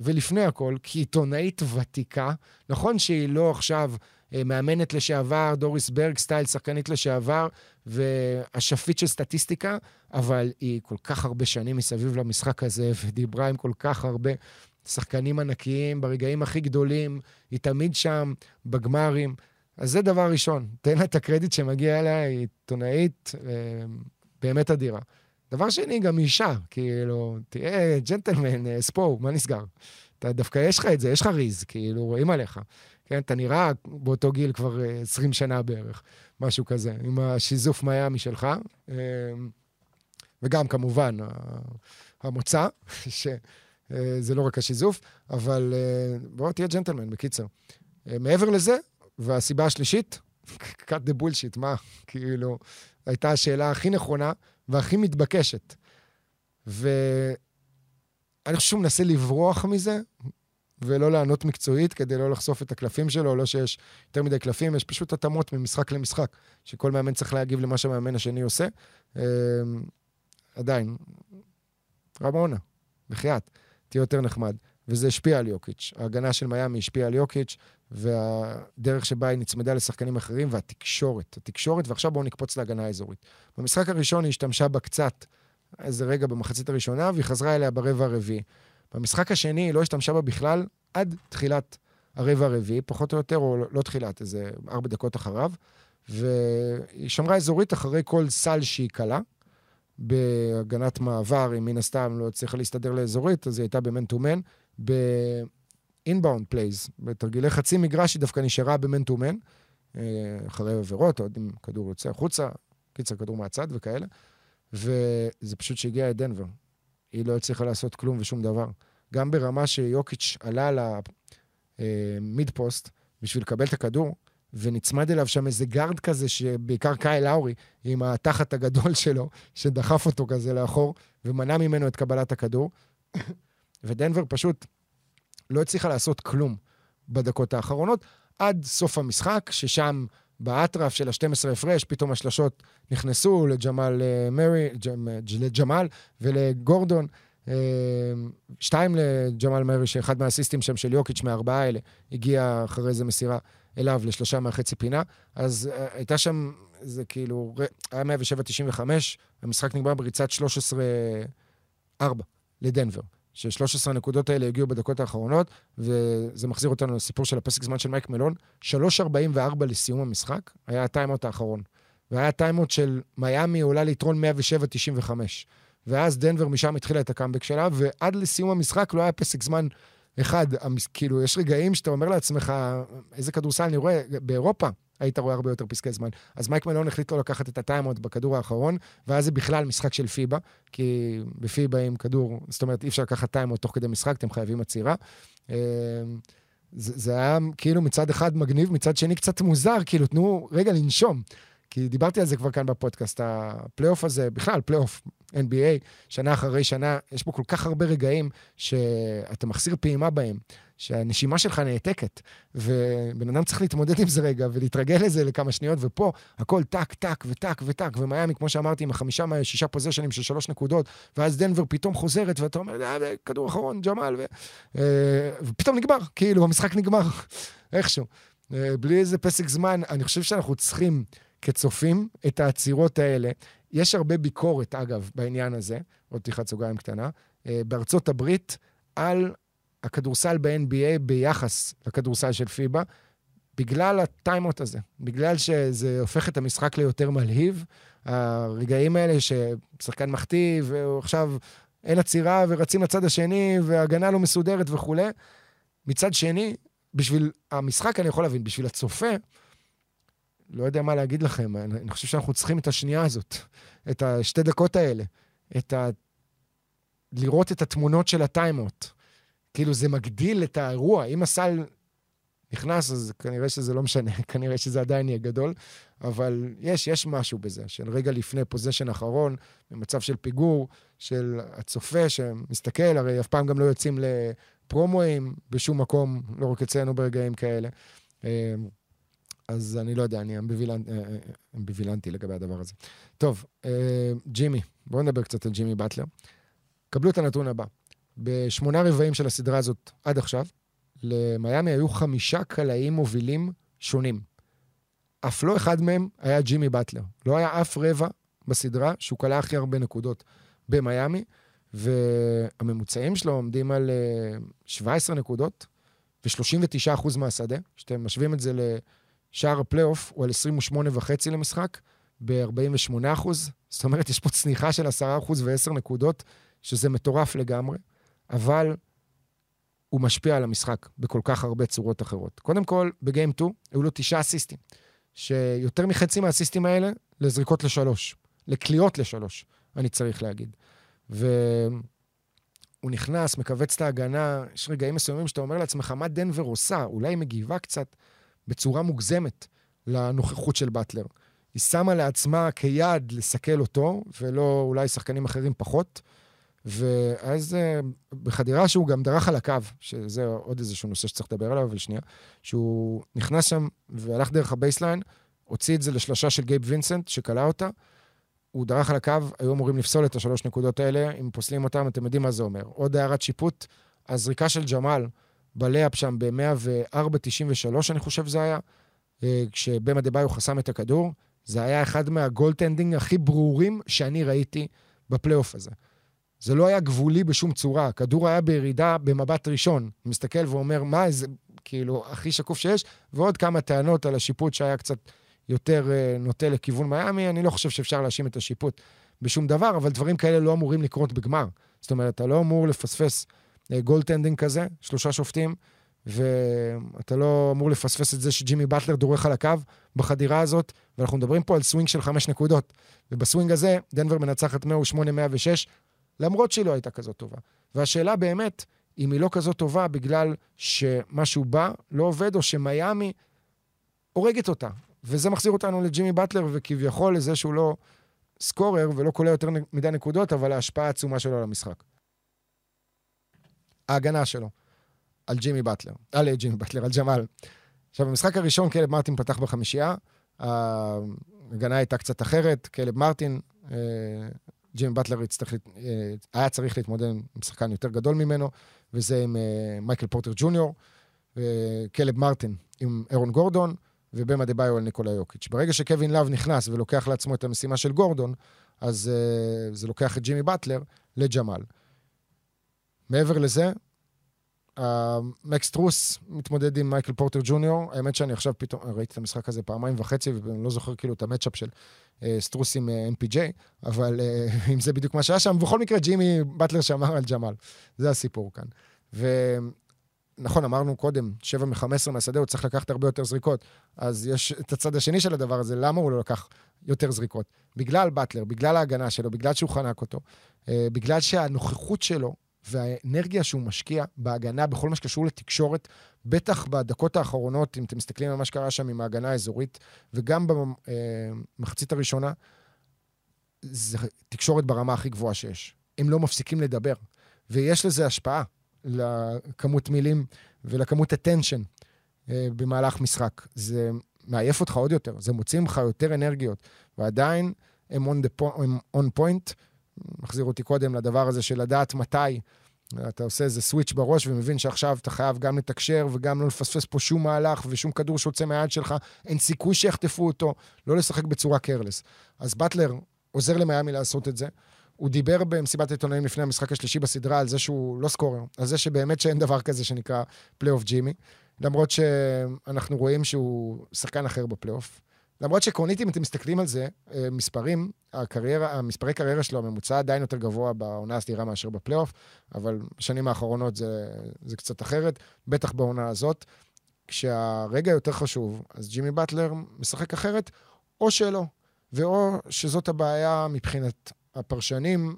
ולפני הכל, כעיתונאית ותיקה, נכון שהיא לא עכשיו אה, מאמנת לשעבר, דוריס ברג סטייל, שחקנית לשעבר, והשפיט של סטטיסטיקה, אבל היא כל כך הרבה שנים מסביב למשחק הזה, ודיברה עם כל כך הרבה שחקנים ענקיים ברגעים הכי גדולים, היא תמיד שם, בגמרים. אז זה דבר ראשון, תן לה את הקרדיט שמגיע אליה, היא עיתונאית אה, באמת אדירה. דבר שני, גם אישה, כאילו, תהיה ג'נטלמן, אה, ספור, מה נסגר? אתה דווקא יש לך את זה, יש לך ריז, כאילו, רואים עליך. כן, אתה נראה באותו גיל כבר 20 אה, שנה בערך, משהו כזה, עם השיזוף מיאמי שלך. וגם, כמובן, המוצא, שזה לא רק השיזוף, אבל בוא תהיה ג'נטלמן, בקיצר. מעבר לזה, והסיבה השלישית, cut the bullshit, מה? כאילו, הייתה השאלה הכי נכונה והכי מתבקשת. ואני חושב שהוא מנסה לברוח מזה, ולא לענות מקצועית כדי לא לחשוף את הקלפים שלו, לא שיש יותר מדי קלפים, יש פשוט התאמות ממשחק למשחק, שכל מאמן צריך להגיב למה שהמאמן השני עושה. אה, עדיין, רמונה, בחייאת, תהיה יותר נחמד. וזה השפיע על יוקיץ'. ההגנה של מיאמי השפיעה על יוקיץ', והדרך שבה היא נצמדה לשחקנים אחרים, והתקשורת. התקשורת, ועכשיו בואו נקפוץ להגנה האזורית. במשחק הראשון היא השתמשה בה קצת, איזה רגע במחצית הראשונה, והיא חזרה אליה ברבע הרביעי. במשחק השני היא לא השתמשה בה בכלל עד תחילת הרבע הרביעי, פחות או יותר, או לא, תחילת, איזה ארבע דקות אחריו. והיא שמרה אזורית אחרי כל סל שהיא קלה. בהגנת מעבר, אם מן הסתם לא הצליחה להסתדר לאזורית, אז היא הייתה במנטומן. ב-inbound plays, בתרגילי חצי מגרש, היא דווקא נשארה במנטומן, אה, אחרי עבירות, עוד אם כדור יוצא החוצה, קיצר כדור מהצד וכאלה. וזה פשוט שהגיע דנבר. היא לא הצליחה לעשות כלום ושום דבר. גם ברמה שיוקיץ' עלה למיד אה, פוסט בשביל לקבל את הכדור, ונצמד אליו שם איזה גארד כזה, שבעיקר קאי לאורי, עם התחת הגדול שלו, שדחף אותו כזה לאחור, ומנע ממנו את קבלת הכדור. ודנבר פשוט לא הצליחה לעשות כלום בדקות האחרונות, עד סוף המשחק, ששם באטרף של ה-12 הפרש, פתאום השלשות נכנסו לג'מאל אה, מרי, לג'מאל ולגורדון. אה, שתיים לג'מאל מרי, שאחד מהאסיסטים שם של יוקיץ' מהארבעה האלה, הגיע אחרי איזה מסירה אליו לשלושה מהחצי פינה. אז uh, הייתה שם, זה כאילו, היה 107-95, המשחק נגמר בריצת 13-4 לדנבר. ש-13 הנקודות האלה הגיעו בדקות האחרונות, וזה מחזיר אותנו לסיפור של הפסק זמן של מייק מלון. 3.44 לסיום המשחק, היה הטיימאוט האחרון. והיה ה timeout של מיאמי עולה ליתרון 107-95. ואז דנבר משם התחילה את הקאמבק שלה, ועד לסיום המשחק לא היה פסק זמן אחד, כאילו, יש רגעים שאתה אומר לעצמך, איזה כדורסל אני רואה, באירופה היית רואה הרבה יותר פסקי זמן. אז מייק מלון החליט לא לקחת את ה timeout בכדור האחרון, ואז זה בכלל משחק של פיבה, כי בפיבה עם כדור, זאת אומרת, אי אפשר לקחת timeout תוך כדי משחק, אתם חייבים עצירה. אמ, זה, היה כאילו מצד אחד מגניב, מצד שני קצת מוזר, כאילו, תנו רגע לנשום. כי דיברתי על זה כבר כאן בפודקאסט, הפלייאוף הזה, בכלל, פלייאוף NBA, שנה אחרי שנה, יש בו כל כך הרבה רגעים שאתה מחסיר פעימה בהם, שהנשימה שלך נעתקת, ובן אדם צריך להתמודד עם זה רגע ולהתרגל לזה לכמה שניות, ופה הכל טק, טק וטק וטק, ומיאמי, כמו שאמרתי, עם החמישה, שישה פוזיישנים של שלוש נקודות, ואז דנבר פתאום חוזרת, ואתה אומר, אה, כדור אחרון, ג'מאל, ו... אה, ופתאום נגמר, כאילו, המשחק נגמר, איכשהו. אה, בלי איזה פסק זמן, אני חושב שאנחנו צריכים... כצופים את העצירות האלה. יש הרבה ביקורת, אגב, בעניין הזה, עוד פתיחת סוגריים קטנה, אה, בארצות הברית, על הכדורסל ב-NBA ביחס לכדורסל של פיבה, בגלל הטיימות הזה, בגלל שזה הופך את המשחק ליותר מלהיב. הרגעים האלה ששחקן מחטיא, ועכשיו אין עצירה ורצים לצד השני, והגנה לא מסודרת וכולי. מצד שני, בשביל המשחק אני יכול להבין, בשביל הצופה, לא יודע מה להגיד לכם, אני, אני חושב שאנחנו צריכים את השנייה הזאת, את השתי דקות האלה, את ה... לראות את התמונות של הטיימאוט. כאילו, זה מגדיל את האירוע. אם הסל נכנס, אז כנראה שזה לא משנה, כנראה שזה עדיין יהיה גדול, אבל יש, יש משהו בזה, של רגע לפני פוזיישן אחרון, במצב של פיגור, של הצופה שמסתכל, הרי אף פעם גם לא יוצאים לפרומואים בשום מקום, לא רק אצלנו ברגעים כאלה. אה, אז אני לא יודע, אני אמביבילנט, אה, אה, אמביבילנטי לגבי הדבר הזה. טוב, אה, ג'ימי, בואו נדבר קצת על ג'ימי באטלר. קבלו את הנתון הבא. בשמונה רבעים של הסדרה הזאת עד עכשיו, למיאמי היו חמישה קלעים מובילים שונים. אף לא אחד מהם היה ג'ימי באטלר. לא היה אף רבע בסדרה שהוא קלע הכי הרבה נקודות במיאמי, והממוצעים שלו עומדים על 17 נקודות ו-39% מהשדה. כשאתם משווים את זה שער הפלייאוף הוא על 28.5 למשחק, ב-48 אחוז. זאת אומרת, יש פה צניחה של 10 אחוז ו-10 נקודות, שזה מטורף לגמרי, אבל הוא משפיע על המשחק בכל כך הרבה צורות אחרות. קודם כל, בגיים 2 היו לו תשעה אסיסטים, שיותר מחצי מהאסיסטים האלה לזריקות לשלוש, לקליעות לשלוש, אני צריך להגיד. והוא נכנס, מכווץ את ההגנה, יש רגעים מסוימים שאתה אומר לעצמך, מה דנבר עושה? אולי היא מגיבה קצת. בצורה מוגזמת לנוכחות של באטלר. היא שמה לעצמה כיעד לסכל אותו, ולא אולי שחקנים אחרים פחות. ואז אה, בחדירה שהוא גם דרך על הקו, שזה עוד איזשהו נושא שצריך לדבר עליו, אבל שנייה, שהוא נכנס שם והלך דרך ה baseline, הוציא את זה לשלושה של גייב וינסנט, שקלע אותה. הוא דרך על הקו, היו אמורים לפסול את השלוש נקודות האלה, אם פוסלים אותם, אתם יודעים מה זה אומר. עוד הערת שיפוט, הזריקה של ג'מאל ב layup שם ב-104.93, אני חושב זה היה, כשבאם אדבאיו חסם את הכדור, זה היה אחד מה goaltending הכי ברורים שאני ראיתי בפלייאוף הזה. זה לא היה גבולי בשום צורה, הכדור היה בירידה במבט ראשון. מסתכל ואומר, מה, איזה, כאילו, הכי שקוף שיש, ועוד כמה טענות על השיפוט שהיה קצת יותר uh, נוטה לכיוון מיאמי. אני לא חושב שאפשר להאשים את השיפוט בשום דבר, אבל דברים כאלה לא אמורים לקרות בגמר. זאת אומרת, אתה לא אמור לפספס goaltending כזה, שלושה שופטים, ואתה לא אמור לפספס את זה שג'ימי באטלר דורך על הקו בחדירה הזאת, ואנחנו מדברים פה על סווינג של חמש נקודות. ובסווינג הזה, דנבר מנצחת 108-106, למרות שהיא לא הייתה כזאת טובה. והשאלה באמת, אם היא לא כזאת טובה בגלל שמשהו בא, לא עובד, או שמיאמי הורגת אותה. וזה מחזיר אותנו לג'ימי באטלר, וכביכול לזה שהוא לא סקורר ולא קולע יותר מדי נקודות, אבל ההשפעה העצומה שלו על המשחק. ההגנה שלו. על ג'ימי באטלר, על אה, ג'ימי באטלר, על ג'מאל. עכשיו, במשחק הראשון קלב מרטין פתח בחמישייה, ההגנה הייתה קצת אחרת, קלב מרטין, אה, ג'ימי באטלר אה, היה צריך להתמודד עם שחקן יותר גדול ממנו, וזה עם מייקל פורטר ג'וניור, וקלב מרטין עם אירון גורדון, ובאם אדבאיו על ניקולה יוקיץ'. ברגע שקווין לאב נכנס ולוקח לעצמו את המשימה של גורדון, אז זה לוקח את ג'ימי באטלר לג'מאל. מעבר לזה, מקס סטרוס מתמודד עם מייקל פורטר ג'וניור. האמת שאני עכשיו פתאום, ראיתי את המשחק הזה פעמיים וחצי, ואני לא זוכר כאילו את ה matchup של uh, סטרוס עם אה, MPJ, אבל uh, אם זה בדיוק מה שהיה שם. בכל מקרה, ג'ימי באטלר שמר על ג'מאל. זה הסיפור כאן. ונכון, אמרנו קודם, 7 מ-15 מהשדה, הוא צריך לקחת הרבה יותר זריקות. אז יש את הצד השני של הדבר הזה, למה הוא לא לקח יותר זריקות? בגלל באטלר, בגלל ההגנה שלו, בגלל שהוא חנק אותו, בגלל שהנוכחות שלו והאנרגיה שהוא משקיע בהגנה, בכל מה שקשור לתקשורת, בטח בדקות האחרונות, אם אתם מסתכלים על מה שקרה שם עם ההגנה האזורית, וגם במחצית הראשונה, זה תקשורת ברמה הכי גבוהה שיש. הם לא מפסיקים לדבר, ויש לזה השפעה לכמות מילים ולכמות attention אה, במהלך משחק. זה מעייף אותך עוד יותר, זה מוציא ממך יותר אנרגיות, ועדיין הם on, the po- הם on point, מחזיר אותי קודם לדבר הזה של לדעת מתי אתה עושה איזה סוויץ' בראש ומבין שעכשיו אתה חייב גם לתקשר וגם לא לפספס פה שום מהלך ושום כדור שיוצא מהיד שלך, אין סיכוי שיחטפו אותו, לא לשחק בצורה careless. אז באטלר עוזר למיאמי לעשות את זה. הוא דיבר במסיבת עיתונאים לפני המשחק השלישי בסדרה על זה שהוא לא scorer, על זה שבאמת שאין דבר כזה שנקרא פלייאוף ג'ימי, למרות שאנחנו רואים שהוא שחקן אחר בפלייאוף. למרות שעקרונית, אם אתם מסתכלים על זה, אה, מספרים, הקריירה, המספרי קריירה שלו, הממוצע עדיין יותר גבוה בעונה הסדירה מאשר בפלייאוף, אבל בשנים האחרונות זה, זה קצת אחרת, בטח בעונה הזאת. כשהרגע יותר חשוב, אז ג'ימי באטלר משחק אחרת, או שלא. ואו שזאת הבעיה מבחינת הפרשנים,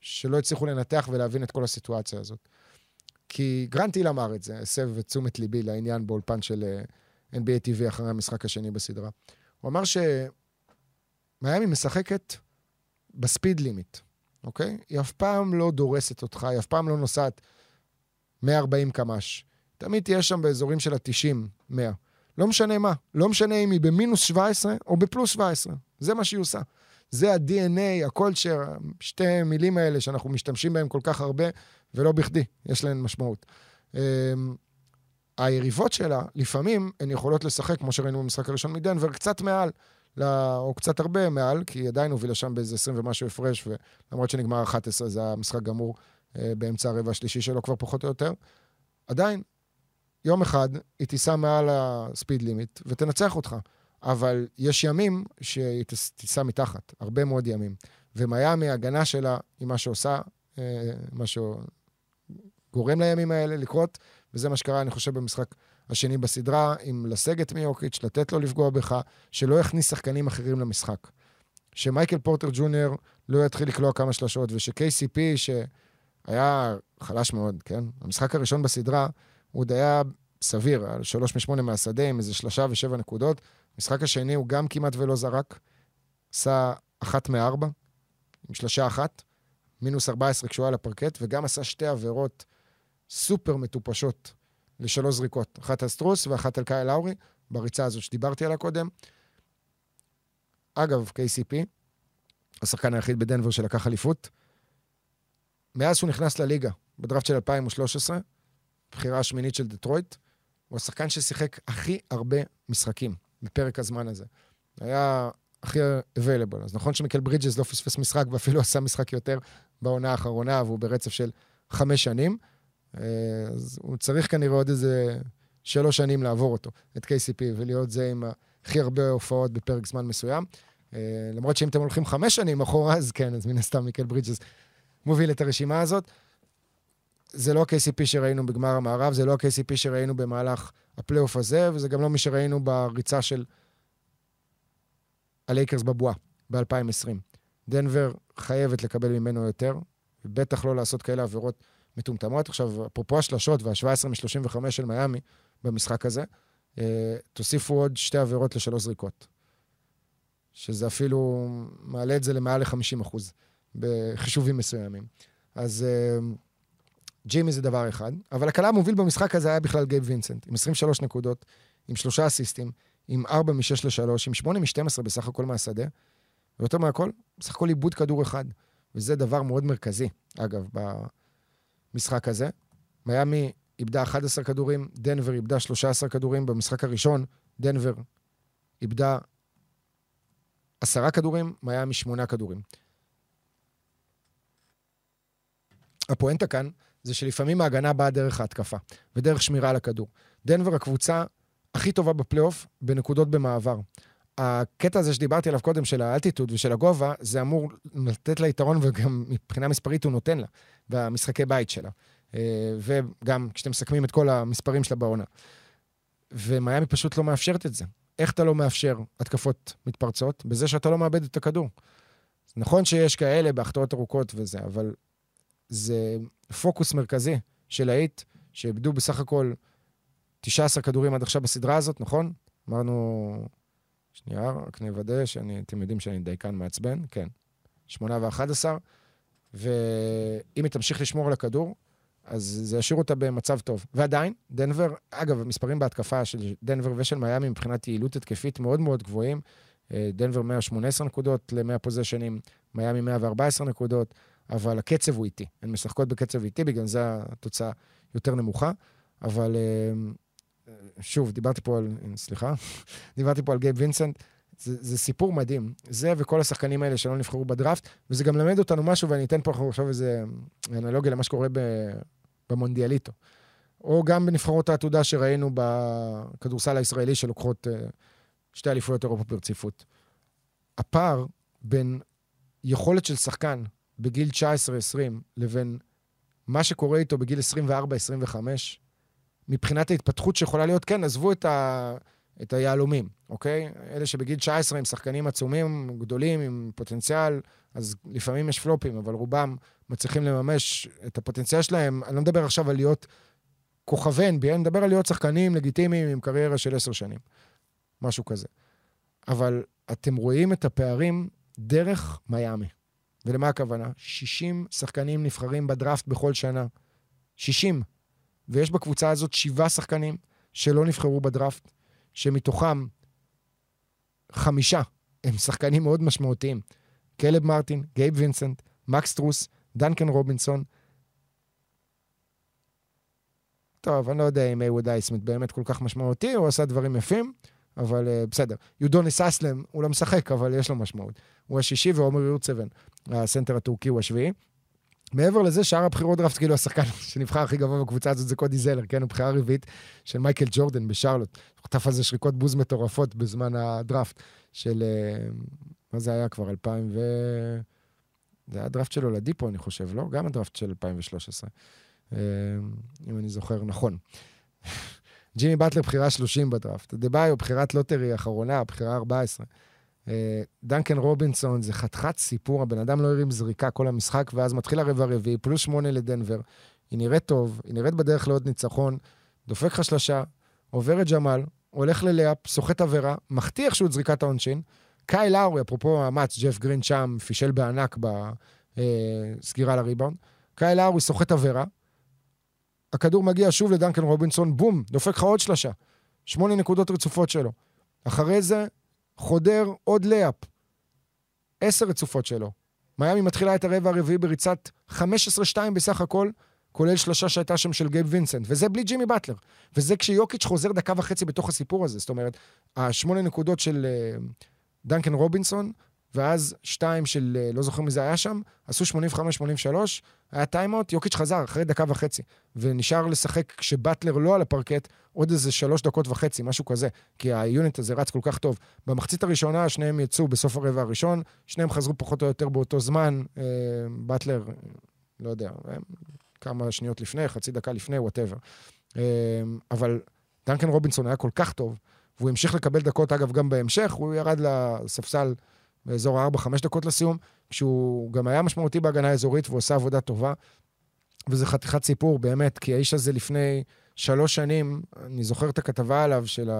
שלא הצליחו לנתח ולהבין את כל הסיטואציה הזאת. כי גרנטיל אמר את זה, הסב את תשומת ליבי לעניין באולפן של אה, NBA TV אחרי המשחק השני בסדרה. הוא אמר שמיאמי משחקת בספיד לימיט, אוקיי? היא אף פעם לא דורסת אותך, היא אף פעם לא נוסעת 140 קמ"ש. תמיד תהיה שם באזורים של ה-90, 100. לא משנה מה, לא משנה אם היא במינוס 17 או בפלוס 17, זה מה שהיא עושה. זה ה-DNA, הקולצ'ר, שתי מילים האלה שאנחנו משתמשים בהם כל כך הרבה, ולא בכדי, יש להן משמעות. היריבות שלה, לפעמים הן יכולות לשחק, כמו שראינו במשחק הראשון מדנבר, קצת מעל, או קצת הרבה מעל, כי היא עדיין הובילה שם באיזה 20 ומשהו הפרש, ולמרות שנגמר 11, זה היה גמור אה, באמצע הרבע השלישי שלו כבר פחות או יותר. עדיין, יום אחד היא תיסע מעל הספיד לימיט ותנצח אותך. אבל יש ימים שהיא תיסע מתחת, הרבה מאוד ימים. ומיאמי, ההגנה שלה, היא מה שעושה, אה, מה שגורם לימים האלה לקרות, וזה מה שקרה, אני חושב, במשחק השני בסדרה, עם לסגת מיוקיץ', לתת לו לפגוע בך, שלא יכניס שחקנים אחרים למשחק. שמייקל פורטר ג'וניור לא יתחיל לקלוע כמה שלשות, וש-KCP, שהיה חלש מאוד, כן? המשחק הראשון בסדרה, הוא עוד היה סביר, על שלוש משמונה מהשדה, עם איזה שלושה ושבע נקודות. המשחק השני הוא גם כמעט ולא זרק, עשה אחת מארבע, עם שלושה אחת, מינוס 14 כשהוא היה לפרקט, וגם עשה שתי עבירות סופר מטופשות לשלוש זריקות. אחת על סטרוס ואחת על קייל לאורי, בריצה הזאת שדיברתי עליה קודם. אגב, KCP, השחקן היחיד בדנבר שלקח אליפות, מאז שהוא נכנס לליגה, בדראפט של 2013, בחירה השמינית של דטרויט, הוא השחקן ששיחק הכי הרבה משחקים בפרק הזמן הזה. היה הכי available. אז נכון שמיקל ברידג'ס לא פספס משחק ואפילו עשה משחק יותר בעונה האחרונה, והוא ברצף של חמש שנים. אה, אז הוא צריך כנראה עוד איזה שלוש שנים לעבור אותו, את KCP, ולהיות זה עם הכי הרבה הופעות בפרק זמן מסוים. אה, למרות שאם אתם הולכים חמש שנים אחורה, אז כן, אז מן הסתם מיקל ברידג'ס מוביל את הרשימה הזאת. זה לא ה-KCP שראינו בגמר המערב, זה לא ה-KCP שראינו במהלך הפלייאוף הזה, וזה גם לא מי שראינו בריצה של הלייקרס בבועה ב-2020. דנבר חייבת לקבל ממנו יותר, ובטח לא לעשות כאלה עבירות מטומטמות. עכשיו, אפרופו השלשות וה-17 מ-35 של מיאמי במשחק הזה, אה, תוסיפו עוד שתי עבירות לשלוש זריקות. שזה אפילו מעלה את זה למעל ל-50 אחוז בחישובים מסוימים. אז אה, ג'ימי זה דבר אחד, אבל הקלע המוביל במשחק הזה היה בכלל גייב וינסנט, עם 23 נקודות, עם שלושה אסיסטים, עם 4 מ-6 ל-3, עם 8 מ-12 בסך הכל מהשדה, ויותר מהכל, בסך הכל עיבוד כדור אחד, וזה דבר מאוד מרכזי, אגב, במשחק הזה. מיאמי איבדה 11 כדורים, דנבר איבדה 13 כדורים. במשחק הראשון, דנבר איבדה 10 כדורים, מיאמי 8 כדורים. הפואנטה כאן זה שלפעמים ההגנה באה דרך ההתקפה ודרך שמירה על הכדור. דנבר הקבוצה הכי טובה בפלייאוף בנקודות במעבר. הקטע הזה שדיברתי עליו קודם, של האלטיטוד ושל הגובה, זה אמור לתת לה יתרון, וגם מבחינה מספרית הוא נותן לה, במשחקי בית שלה. אה, וגם כשאתם מסכמים את כל המספרים שלה בעונה. ומיאמי פשוט לא מאפשרת את זה. איך אתה לא מאפשר התקפות מתפרצות? בזה שאתה לא מאבד את הכדור. נכון שיש כאלה בהחטאות ארוכות וזה, אבל זה פוקוס מרכזי של האיט, שאיבדו בסך הכל 19 כדורים עד עכשיו בסדרה הזאת, נכון? אמרנו... שנייה, רק נוודא שאתם יודעים שאני דייקן מעצבן, כן. 8 ו-11, ואם היא תמשיך לשמור על הכדור, אז זה ישאיר אותה במצב טוב. ועדיין, דנבר, אגב, המספרים בהתקפה של דנבר ושל מיאמי מבחינת יעילות התקפית מאוד מאוד גבוהים. אה, דנבר 118 נקודות ל-100 פוזיישנים, מיאמי 114 נקודות, אבל הקצב הוא איטי. הן משחקות בקצב איטי, בגלל זה התוצאה יותר נמוכה. אבל אה, שוב, דיברתי פה על, סליחה, דיברתי פה על גייב וינסנט. זה, זה סיפור מדהים. זה וכל השחקנים האלה שלא נבחרו בדראפט, וזה גם מלמד אותנו משהו, ואני אתן פה עכשיו איזה אנלוגיה למה שקורה במונדיאליטו. או גם בנבחרות העתודה שראינו בכדורסל הישראלי שלוקחות uh, שתי אליפויות אירופה ברציפות. הפער בין יכולת של שחקן בגיל 19-20 לבין מה שקורה איתו בגיל 24-25, מבחינת ההתפתחות שיכולה להיות, כן, עזבו את, ה, את היהלומים, אוקיי? אלה שבגיל 19 הם שחקנים עצומים, גדולים, עם פוטנציאל, אז לפעמים יש פלופים, אבל רובם מצליחים לממש את הפוטנציאל שלהם. אני לא מדבר עכשיו על להיות כוכבי NBA, אני מדבר על להיות שחקנים לגיטימיים עם קריירה של עשר שנים, משהו כזה. אבל אתם רואים את הפערים דרך מיאמי. ולמה הכוונה? 60 שחקנים נבחרים בדראפט בכל שנה. 60. ויש בקבוצה הזאת שבעה שחקנים שלא נבחרו בדראפט, שמתוכם חמישה הם שחקנים מאוד משמעותיים. קלב מרטין, גייב וינסנט, מקס סטרוס, דנקן רובינסון. טוב, אני לא יודע אם הייווד הייסמית' באמת כל כך משמעותי, הוא עשה דברים יפים, אבל אה, בסדר. יודוניס האסלם, הוא לא משחק, אבל יש לו משמעות. הוא השישי ועומר יורטסבן, הסנטר הטורקי, הוא השביעי. מעבר לזה, שאר הבחירות דראפט, כאילו השחקן שנבחר הכי גבוה בקבוצה הזאת זה קודי זלר, כן? הבחירה הרביעית של מייקל ג'ורדן בשרלוט. הוא חטף על זה שריקות בוז מטורפות בזמן הדראפט של... אה, מה זה היה כבר? 2000 ו... זה היה הדראפט של אולדיפו, אני חושב, לא? גם הדראפט של 2013, אה, אם אני זוכר נכון. ג'ימי באטלר, בחירה 30 בדראפט. אדבאיו, בחירת לוטרי אחרונה, בחירה 14. אה, דנקן רובינסון זה חתיכת סיפור, הבן אדם לא הרים זריקה כל המשחק, ואז מתחיל הרבע הרביעי, פלוס שמונה לדנבר. היא נראית טוב, היא נראית בדרך לעוד ניצחון, דופק לך שלושה, עובר את ג'מאל, הולך ללאפ, סוחט עבירה, מחטיא איכשהו את זריקת העונשין. קאי לאורי, אפרופו המאץ, ג'ף גרין שם, פישל בענק בסגירה לריבאונד. קאי לאורי סוחט עבירה, הכדור מגיע שוב לדנקן רובינסון, בום, דופק לך עוד שלושה. שמונה נקודות רצופות שלו. אחרי זה, חודר עוד לאפ. עשר רצופות שלו. מיאמי מתחילה את הרבע הרביעי בריצת 15-2 בסך הכל, כולל שלושה שהייתה שם של גייב וינסנט, וזה בלי ג'ימי באטלר. וזה כשיוקיץ' חוזר דקה וחצי בתוך הסיפור הזה. זאת אומרת, השמונה נקודות של אה, דנקן רובינסון, ואז שתיים של, אה, לא זוכר מי זה היה שם, עשו 85-83, היה טיימאוט, יוקיץ' חזר אחרי דקה וחצי, ונשאר לשחק כשבאטלר לא על הפרקט עוד איזה שלוש דקות וחצי, משהו כזה, כי ה unit הזה רץ כל כך טוב. במחצית הראשונה שניהם יצאו בסוף הרבע הראשון, שניהם חזרו פחות או יותר באותו זמן, אה, באטלר, לא יודע, אה, כמה שניות לפני, חצי דקה לפני, whatever. אבל דנקן רובינסון היה כל כך טוב, והוא המשיך לקבל דקות, אגב, גם בהמשך, הוא ירד לספסל באזור ה-4-5 דקות לסיום, כשהוא גם היה משמעותי בהגנה האזורית והוא עושה עבודה טובה. וזה חתיכת סיפור, באמת, כי האיש הזה לפני שלוש שנים, אני זוכר את הכתבה עליו של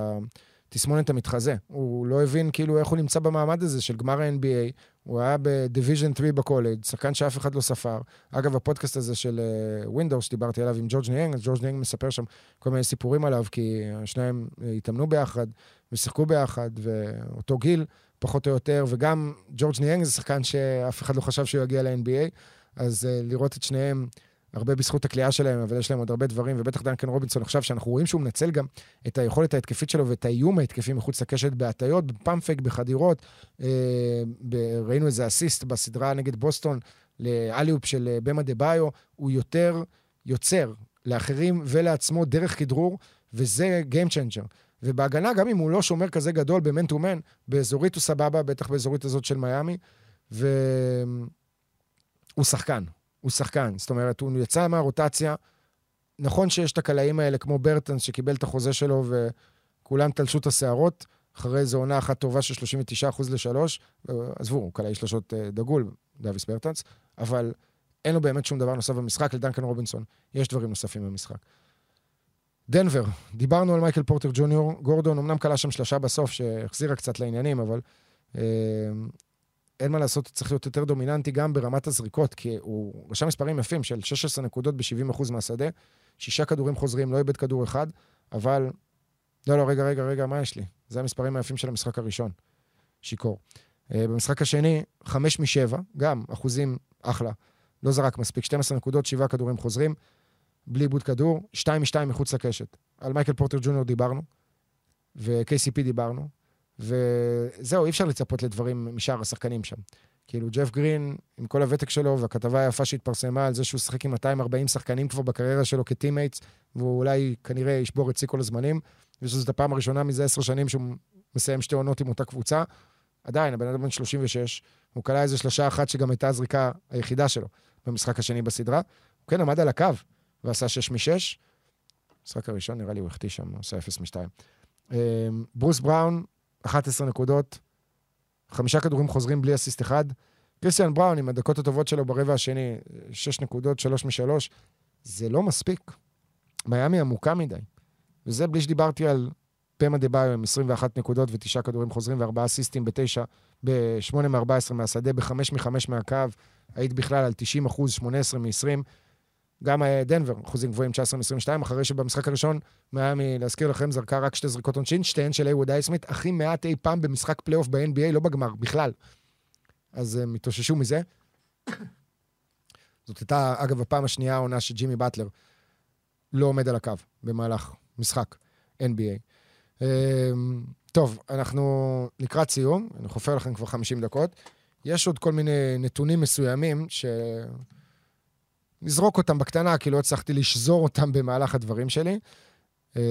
התסמונת המתחזה. הוא לא הבין כאילו איך הוא נמצא במעמד הזה של גמר ה-NBA. הוא היה ב division 3 בקולג', שחקן שאף אחד לא ספר. אגב, הפודקאסט הזה של ווינדהורסט, אה, שדיברתי עליו עם ג'ורג' ניאנג, אז ג'ורג' ניאנג מספר שם כל מיני סיפורים עליו, כי השניים התאמנו ביחד ושיחקו ביחד, ואותו גיל. פחות או יותר, וגם ג'ורג' ניאנג זה שחקן שאף אחד לא חשב שהוא יגיע ל-NBA, אז אה, לראות את שניהם, הרבה בזכות הקליעה שלהם, אבל יש להם עוד הרבה דברים, ובטח דנקן רובינסון עכשיו, שאנחנו רואים שהוא מנצל גם את היכולת ההתקפית שלו ואת האיום ההתקפי מחוץ לקשת בהטעיות, ב pump fake, בחדירות. אה, ראינו איזה אסיסט בסדרה נגד בוסטון, ל alley-oop של אה, באם אדבאיו, הוא יותר יוצר לאחרים ולעצמו דרך כדרור, וזה Game Changer. ובהגנה, גם אם הוא לא שומר כזה גדול ב man to man, באזורית הוא סבבה, בטח באזורית הזאת של מיאמי, והוא שחקן, הוא שחקן. זאת אומרת, הוא יצא מהרוטציה. נכון שיש את הקלעים האלה, כמו ברטנס, שקיבל את החוזה שלו וכולם תלשו את השערות, אחרי איזו עונה אחת טובה של 39% ל-3, עזבו, הוא קלעי שלושות אה, דגול, דוויס ברטנס, אבל אין לו באמת שום דבר נוסף במשחק, לדנקן רובינסון יש דברים נוספים במשחק. דנבר, דיברנו על מייקל פורטר ג'וניור, גורדון אמנם כלה שם שלושה בסוף, שהחזירה קצת לעניינים, אבל אה, אין מה לעשות, צריך להיות יותר דומיננטי גם ברמת הזריקות, כי הוא רשם מספרים יפים של 16 נקודות ב-70% מהשדה, שישה כדורים חוזרים, לא איבד כדור אחד, אבל... לא, לא, רגע, רגע, רגע, מה יש לי? זה המספרים היפים של המשחק הראשון. שיכור. אה, במשחק השני, 5 מ-7, גם אחוזים אחלה. לא זרק מספיק, 12 נקודות, 7 כדורים חוזרים. בלי איבוד כדור, 2 מ-2 מחוץ לקשת. על מייקל פורטר ג'וניור דיברנו, ו-KCP דיברנו, וזהו, אי אפשר לצפות לדברים משאר השחקנים שם. כאילו, ג'ף גרין, עם כל הוותק שלו, והכתבה היפה שהתפרסמה על זה שהוא שיחק עם 240 שחקנים כבר בקריירה שלו כ teammates, והוא אולי כנראה ישבור את שיא כל הזמנים, ושזאת הפעם הראשונה מזה עשר שנים שהוא מסיים שתי עונות עם אותה קבוצה. עדיין, הבן אדם בן 36, הוא כלל איזה שלושה אחת שגם הייתה הזריקה היחידה שלו במשחק השני בסדרה. הוא כן עמד על הקו, ועשה 6 מ-6. המשחק הראשון, נראה לי, הוא החטיא שם, הוא עשה 0 מ-2. אמ, ברוס בראון, 11 נקודות, חמישה כדורים חוזרים בלי אסיסט אחד. קריסטיאן בראון, עם הדקות הטובות שלו ברבע השני, 6 נקודות, 3 מ-3. זה לא מספיק. מיאמי עמוקה מדי. וזה בלי שדיברתי על באם אדבאיו עם 21 נקודות ותשעה כדורים חוזרים וארבעה אסיסטים בתשע, ב-8 מ-14 מהשדה, ב-5 מ-5 מהקו. היט בכלל על 90 אחוז, 18 מ-20. גם אה, דנבר, אחוזים גבוהים 19 מ-22, אחרי שבמשחק הראשון, מיאמי, להזכיר לכם, זרקה רק שתי זריקות עונשין, שתיהן של הייווד הייסמית', הכי מעט אי פעם במשחק פלייאוף ב-NBA, לא בגמר, בכלל. אז הם התאוששו מזה. זאת הייתה, אגב, הפעם השנייה העונה שג'ימי באטלר לא עומד על הקו במהלך משחק NBA. אמ, טוב, אנחנו לקראת סיום, אני חופר לכם כבר 50 דקות. יש עוד כל מיני נתונים מסוימים ש... נזרוק אותם בקטנה, כי לא הצלחתי לשזור אותם במהלך הדברים שלי. אמ,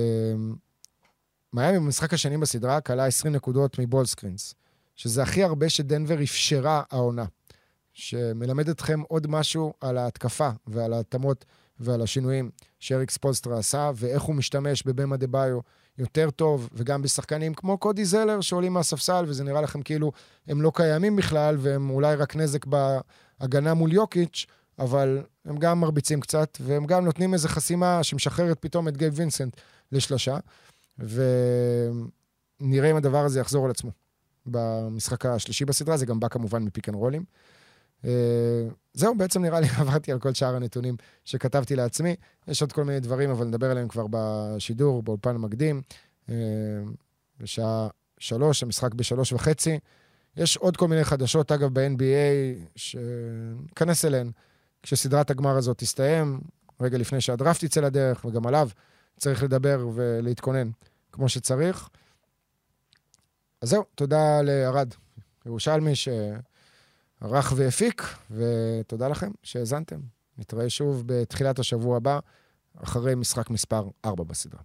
מיאמי במשחק השני בסדרה כלה 20 נקודות מבול סקרינס, שזה הכי הרבה שדנבר אפשרה העונה, שמלמד אתכם עוד משהו על ההתקפה ועל ההתאמות ועל השינויים שאריק ספולסטרה עשה, ואיך הוא משתמש בבאם אדבאיו יותר טוב, וגם בשחקנים כמו קודי זלר שעולים מהספסל, וזה נראה לכם כאילו הם לא קיימים בכלל, והם אולי רק נזק בהגנה מול יוקיץ', אבל הם גם מרביצים קצת, והם גם נותנים איזו חסימה שמשחררת פתאום את גייב וינסנט לשלושה, ונראה אם הדבר הזה יחזור על עצמו. במשחק השלישי בסדרה, זה גם בא כמובן מפיק אנד רולים. אה, זהו, בעצם נראה לי עברתי על כל שאר הנתונים שכתבתי לעצמי. יש עוד כל מיני דברים, אבל נדבר עליהם כבר בשידור, באולפן המקדים. אה, בשעה שלוש, המשחק בשלוש וחצי. יש עוד כל מיני חדשות, אגב, ב-NBA, שניכנס אליהן. כשסדרת הגמר הזאת תסתיים, רגע לפני שהדראפט יצא לדרך, וגם עליו צריך לדבר ולהתכונן כמו שצריך. אז זהו, תודה לארד ירושלמי שערך והפיק, ותודה לכם שהאזנתם. נתראה שוב בתחילת השבוע הבא, אחרי משחק מספר 4 בסדרה.